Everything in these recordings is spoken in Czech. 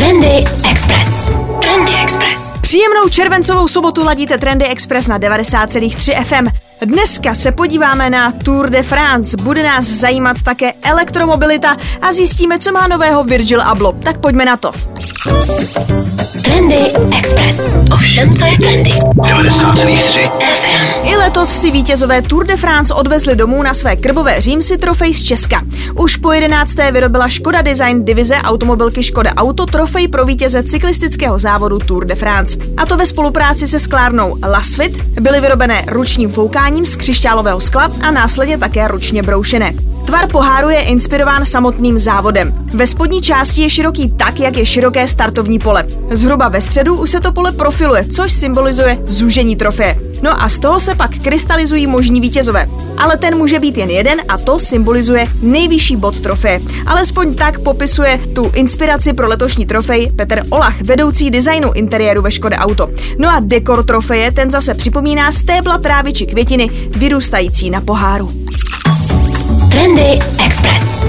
Trendy Express. Trendy Express. Příjemnou červencovou sobotu ladíte Trendy Express na 90,3 FM. Dneska se podíváme na Tour de France, bude nás zajímat také elektromobilita a zjistíme, co má nového Virgil Abloh. Tak pojďme na to. Trendy Express. Ovšem, co je trendy. 90,3 FM. Letos si vítězové Tour de France odvezli domů na své krbové římsy trofej z Česka. Už po 11. vyrobila Škoda Design divize automobilky Škoda Auto trofej pro vítěze cyklistického závodu Tour de France. A to ve spolupráci se sklárnou Lasvit byly vyrobené ručním foukáním z křišťálového skla a následně také ručně broušené. Tvar poháru je inspirován samotným závodem. Ve spodní části je široký tak, jak je široké startovní pole. Zhruba ve středu už se to pole profiluje, což symbolizuje zúžení trofeje. No a z toho se pak krystalizují možní vítězové. Ale ten může být jen jeden a to symbolizuje nejvyšší bod trofeje. Alespoň tak popisuje tu inspiraci pro letošní trofej Petr Olach, vedoucí designu interiéru ve Škode Auto. No a dekor trofeje ten zase připomíná stébla trávy či květiny vyrůstající na poháru. Trendy Express.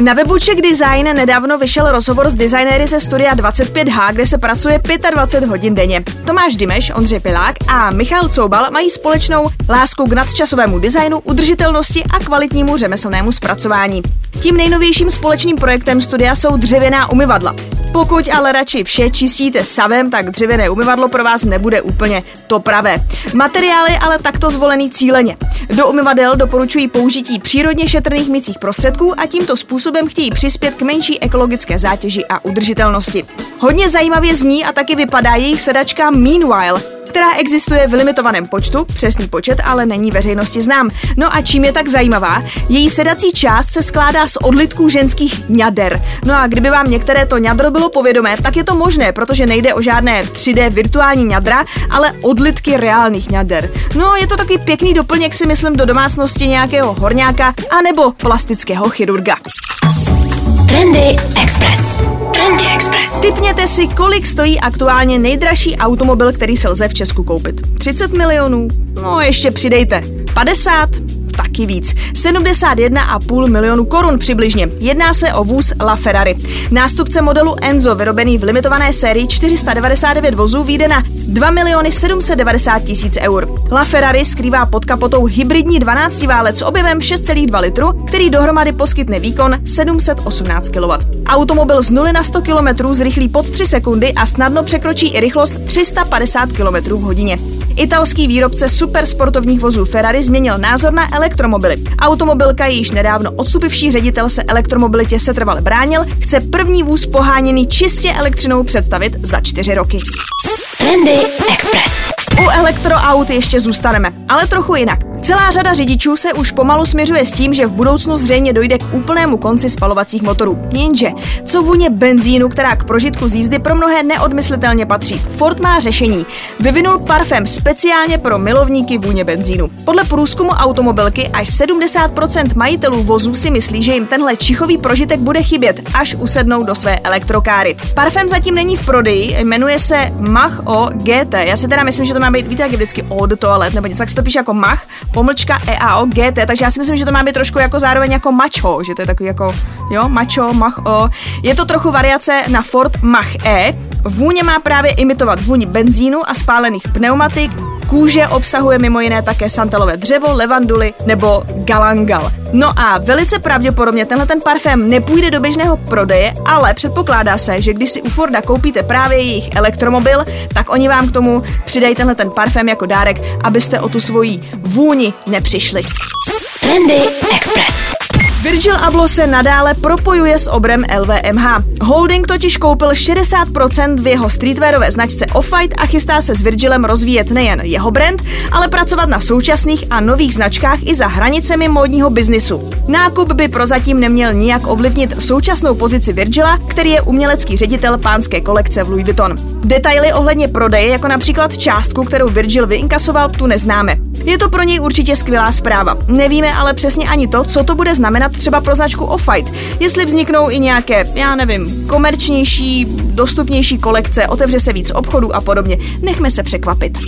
Na webu Czech Design nedávno vyšel rozhovor s designéry ze studia 25H, kde se pracuje 25 hodin denně. Tomáš Dimeš, Ondřej Pilák a Michal Coubal mají společnou lásku k nadčasovému designu, udržitelnosti a kvalitnímu řemeslnému zpracování. Tím nejnovějším společným projektem studia jsou dřevěná umyvadla. Pokud ale radši vše čistíte savem, tak dřevěné umyvadlo pro vás nebude úplně to pravé. Materiály ale takto zvolený cíleně. Do umyvadel doporučují použití přírodně šetrných mycích prostředků a tímto způsobem chtějí přispět k menší ekologické zátěži a udržitelnosti. Hodně zajímavě zní a taky vypadá jejich sedačka Meanwhile, která existuje v limitovaném počtu, přesný počet ale není veřejnosti znám. No a čím je tak zajímavá? Její sedací část se skládá z odlitků ženských ňader. No a kdyby vám některé to ňadro bylo povědomé, tak je to možné, protože nejde o žádné 3D virtuální ňadra, ale odlitky reálných ňader. No, je to takový pěkný doplněk si myslím do domácnosti nějakého horňáka anebo plastického chirurga. Trendy Express. Trendy Express. Typněte si, kolik stojí aktuálně nejdražší automobil, který se lze v Česku koupit. 30 milionů? No ještě přidejte. 50? Taky víc. 71,5 milionu korun přibližně. Jedná se o vůz La Ferrari. Nástupce modelu Enzo, vyrobený v limitované sérii 499 vozů, vyjde na 2 miliony 790 tisíc eur. La Ferrari skrývá pod kapotou hybridní 12 válec s objemem 6,2 litru, který dohromady poskytne výkon 718 kW. Automobil z 0 na 100 km zrychlí pod 3 sekundy a snadno překročí i rychlost 350 km v hodině. Italský výrobce supersportovních vozů Ferrari změnil názor na elektromobily. Automobilka, jejíž nedávno odstupivší ředitel se elektromobilitě setrvale bránil, chce první vůz poháněný čistě elektřinou představit za čtyři roky. Trendy Express. U elektroaut ještě zůstaneme, ale trochu jinak. Celá řada řidičů se už pomalu směřuje s tím, že v budoucnu zřejmě dojde k úplnému konci spalovacích motorů. Jenže, co vůně benzínu, která k prožitku z jízdy pro mnohé neodmyslitelně patří. Ford má řešení. Vyvinul parfém speciálně pro milovníky vůně benzínu. Podle průzkumu automobilky až 70% majitelů vozů si myslí, že jim tenhle čichový prožitek bude chybět, až usednou do své elektrokáry. Parfém zatím není v prodeji, jmenuje se Mach O GT. Já si teda myslím, že to má být, víte, jak je vždycky od toalet, nebo něco, tak se to píše jako Mach, pomlčka EAO GT, takže já si myslím, že to má být trošku jako zároveň jako macho, že to je takový jako, jo, macho, Mach O. Je to trochu variace na Ford Mach E. Vůně má právě imitovat vůni benzínu a spálených pneumatik, Kůže obsahuje mimo jiné také santalové dřevo, levanduly nebo galangal. No a velice pravděpodobně tenhle ten parfém nepůjde do běžného prodeje, ale předpokládá se, že když si u Forda koupíte právě jejich elektromobil, tak oni vám k tomu přidají tenhle ten parfém jako dárek, abyste o tu svoji vůni nepřišli. Trendy Express. Virgil Abloh se nadále propojuje s obrem LVMH. Holding totiž koupil 60% v jeho streetwearové značce Off-White a chystá se s Virgilem rozvíjet nejen jeho brand, ale pracovat na současných a nových značkách i za hranicemi módního biznisu. Nákup by prozatím neměl nijak ovlivnit současnou pozici Virgila, který je umělecký ředitel pánské kolekce v Louis Vuitton. Detaily ohledně prodeje, jako například částku, kterou Virgil vyinkasoval, tu neznáme. Je to pro něj určitě skvělá zpráva. Nevíme ale přesně ani to, co to bude znamenat třeba pro značku Off-White. Jestli vzniknou i nějaké, já nevím, komerčnější, dostupnější kolekce, otevře se víc obchodů a podobně. Nechme se překvapit.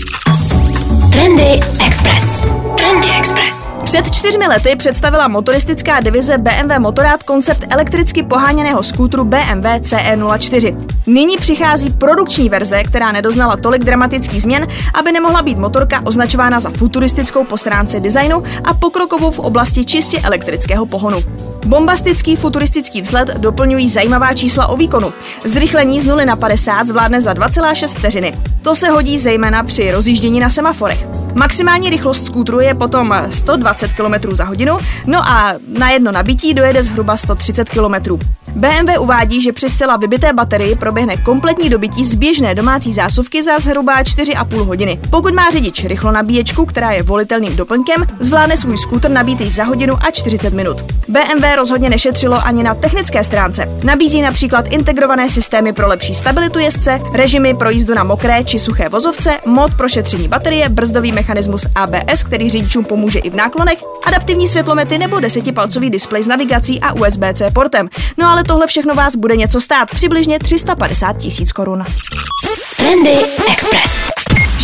Trendy Express. Trendy Express. Před čtyřmi lety představila motoristická divize BMW Motorrad koncept elektricky poháněného skútru BMW CE04. Nyní přichází produkční verze, která nedoznala tolik dramatických změn, aby nemohla být motorka označována za futuristickou po stránce designu a pokrokovou v oblasti čistě elektrického pohonu. Bombastický futuristický vzhled doplňují zajímavá čísla o výkonu. Zrychlení z 0 na 50 zvládne za 2,6 vteřiny. To se hodí zejména při rozjíždění na semaforech. Maximální rychlost skútru je potom 120 km za hodinu, no a na jedno nabití dojede zhruba 130 km. BMW uvádí, že při zcela vybité baterii proběhne kompletní dobití z běžné domácí zásuvky za zhruba 4,5 hodiny. Pokud má řidič rychlo nabíječku, která je volitelným doplňkem, zvládne svůj skútr nabít již za hodinu a 40 minut. BMW rozhodně nešetřilo ani na technické stránce. Nabízí například integrované systémy pro lepší stabilitu jezdce, režimy pro jízdu na mokré či suché vozovce, mod pro šetření baterie, brzdový mechanismus ABS, který řidičům pomůže i v náklonech, adaptivní světlomety nebo desetipalcový displej s navigací a USB-C portem. No ale tohle všechno vás bude něco stát, přibližně 350 tisíc korun. Trendy Express.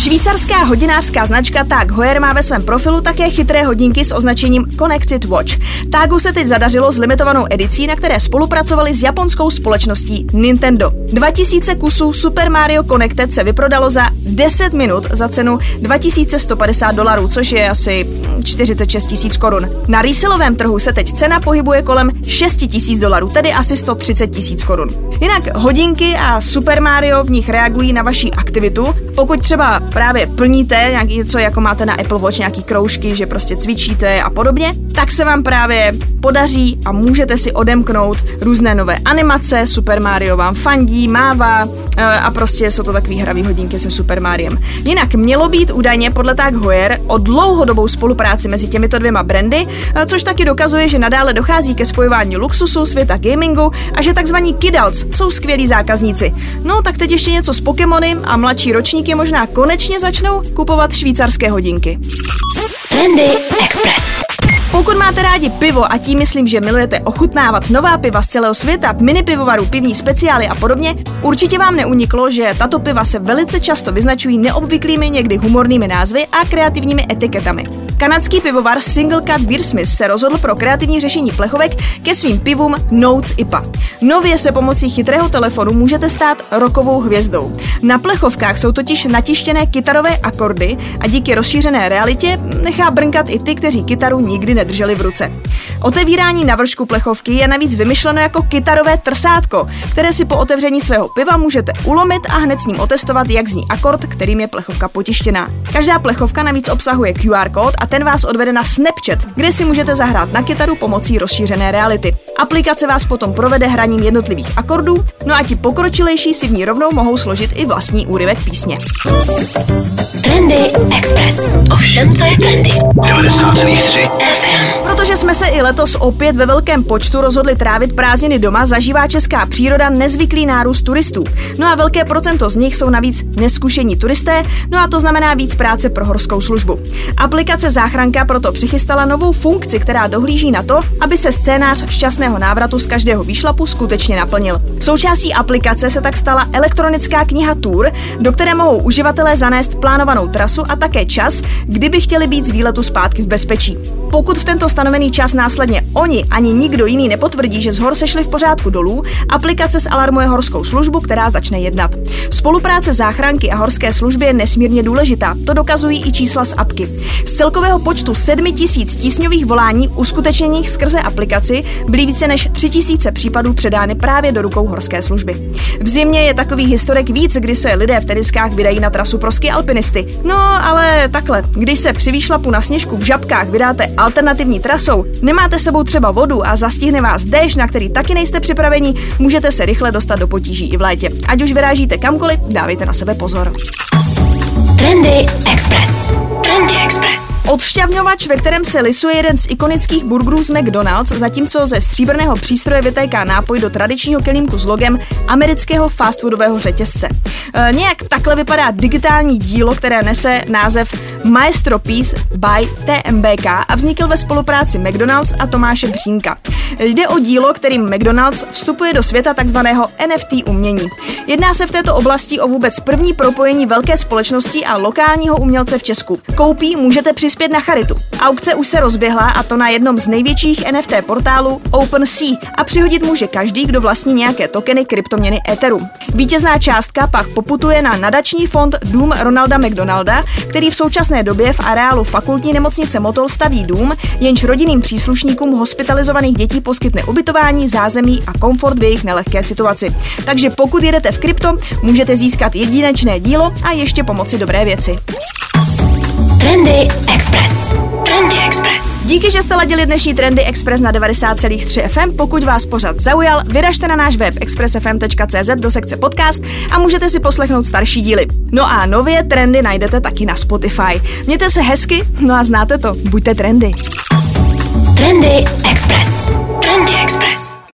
Švýcarská hodinářská značka Tag Heuer má ve svém profilu také chytré hodinky s označením Connected Watch. Tagu se teď zadařilo s limitovanou edicí, na které spolupracovali s japonskou společností Nintendo. 2000 kusů Super Mario Connected se vyprodalo za 10 minut za cenu 2150 dolarů, což je asi 46 tisíc korun. Na resellovém trhu se teď cena pohybuje kolem 6 tisíc dolarů, tedy asi 130 tisíc korun. Jinak hodinky a Super Mario v nich reagují na vaši aktivitu. Pokud třeba právě plníte nějaký něco, jako máte na Apple Watch nějaký kroužky, že prostě cvičíte a podobně, tak se vám právě podaří a můžete si odemknout různé nové animace, Super Mario vám fandí, mává eh, a prostě jsou to takový hravý hodinky se Super Mariem. Jinak mělo být údajně podle Tag Heuer o dlouhodobou spolupráci mezi těmito dvěma brandy, eh, což taky dokazuje, že nadále dochází ke spojování luxusu, světa gamingu a že takzvaní kidals jsou skvělí zákazníci. No tak teď ještě něco s Pokémony a mladší ročníky možná konečně začnou kupovat švýcarské hodinky. Trendy Express. Pokud máte rádi pivo a tím myslím, že milujete ochutnávat nová piva z celého světa, mini pivovarů, pivní speciály a podobně, určitě vám neuniklo, že tato piva se velice často vyznačují neobvyklými, někdy humornými názvy a kreativními etiketami. Kanadský pivovar Single Cut Beer Smith se rozhodl pro kreativní řešení plechovek ke svým pivům Notes IPA. Nově se pomocí chytrého telefonu můžete stát rokovou hvězdou. Na plechovkách jsou totiž natištěné kytarové akordy a díky rozšířené realitě nechá brnkat i ty, kteří kytaru nikdy nedrželi v ruce. Otevírání na vršku plechovky je navíc vymyšleno jako kytarové trsátko, které si po otevření svého piva můžete ulomit a hned s ním otestovat, jak zní akord, kterým je plechovka potištěná. Každá plechovka navíc obsahuje QR kód a ten vás odvede na Snapchat, kde si můžete zahrát na kytaru pomocí rozšířené reality. Aplikace vás potom provede hraním jednotlivých akordů, no a ti pokročilejší si v ní rovnou mohou složit i vlastní úryvek písně. Trendy Express. Ovšem, co je trendy. 90,3 FM. Protože jsme se i letos opět ve velkém počtu rozhodli trávit prázdniny doma, zažívá česká příroda nezvyklý nárůst turistů. No a velké procento z nich jsou navíc neskušení turisté, no a to znamená víc práce pro horskou službu. Aplikace Záchranka proto přichystala novou funkci, která dohlíží na to, aby se scénář šťastného návratu z každého výšlapu skutečně naplnil. Součástí aplikace se tak stala elektronická kniha Tour, do které mohou uživatelé zanést plánovanou trasu a také čas, kdyby chtěli být z výletu zpátky v bezpečí. Pokud v tento stanovený čas následně oni ani nikdo jiný nepotvrdí, že z hor sešli v pořádku dolů, aplikace zalarmuje horskou službu, která začne jednat. Spolupráce záchranky a horské služby je nesmírně důležitá, to dokazují i čísla z apky. Z celkového počtu 7 tisíc tísňových volání uskutečněných skrze aplikaci byly více než 3 tisíce případů předány právě do rukou horské služby. V zimě je takových historek víc, kdy se lidé v teniskách vydají na trasu pro ski alpinisty. No, ale takhle, když se při výšlapu na sněžku v žabkách vydáte alternativní trasou, nemáte sebou třeba vodu a zastihne vás déšť, na který taky nejste připraveni, můžete se rychle dostat do potíží i v létě. Ať už vyrážíte kamkoliv, dávejte na sebe pozor. Trendy Express. Odšťavňovač, ve kterém se lisuje jeden z ikonických burgerů z McDonald's, zatímco ze stříbrného přístroje vytéká nápoj do tradičního kelímku s logem amerického fast foodového řetězce. E, nějak takhle vypadá digitální dílo, které nese název Maestro Piece by TMBK a vznikl ve spolupráci McDonald's a Tomáše Břínka. Jde o dílo, kterým McDonald's vstupuje do světa takzvaného NFT umění. Jedná se v této oblasti o vůbec první propojení velké společnosti a lokálního umělce v Česku. Koupí můžete přispět na charitu. Aukce už se rozběhla a to na jednom z největších NFT portálů OpenSea a přihodit může každý, kdo vlastní nějaké tokeny kryptoměny Ethereum. Vítězná částka pak poputuje na nadační fond Dům Ronalda McDonalda, který v současné době v areálu fakultní nemocnice Motol staví dům, jenž rodinným příslušníkům hospitalizovaných dětí poskytne ubytování, zázemí a komfort v jejich nelehké situaci. Takže pokud jedete v krypto, můžete získat jedinečné dílo a ještě pomoci dobré věci. Trendy Express. Trendy Express. Díky, že jste ladili dnešní Trendy Express na 90,3 FM. Pokud vás pořad zaujal, vyražte na náš web expressfm.cz do sekce podcast a můžete si poslechnout starší díly. No a nově trendy najdete taky na Spotify. Mějte se hezky, no a znáte to, buďte trendy. Trendy Express. Trendy Express.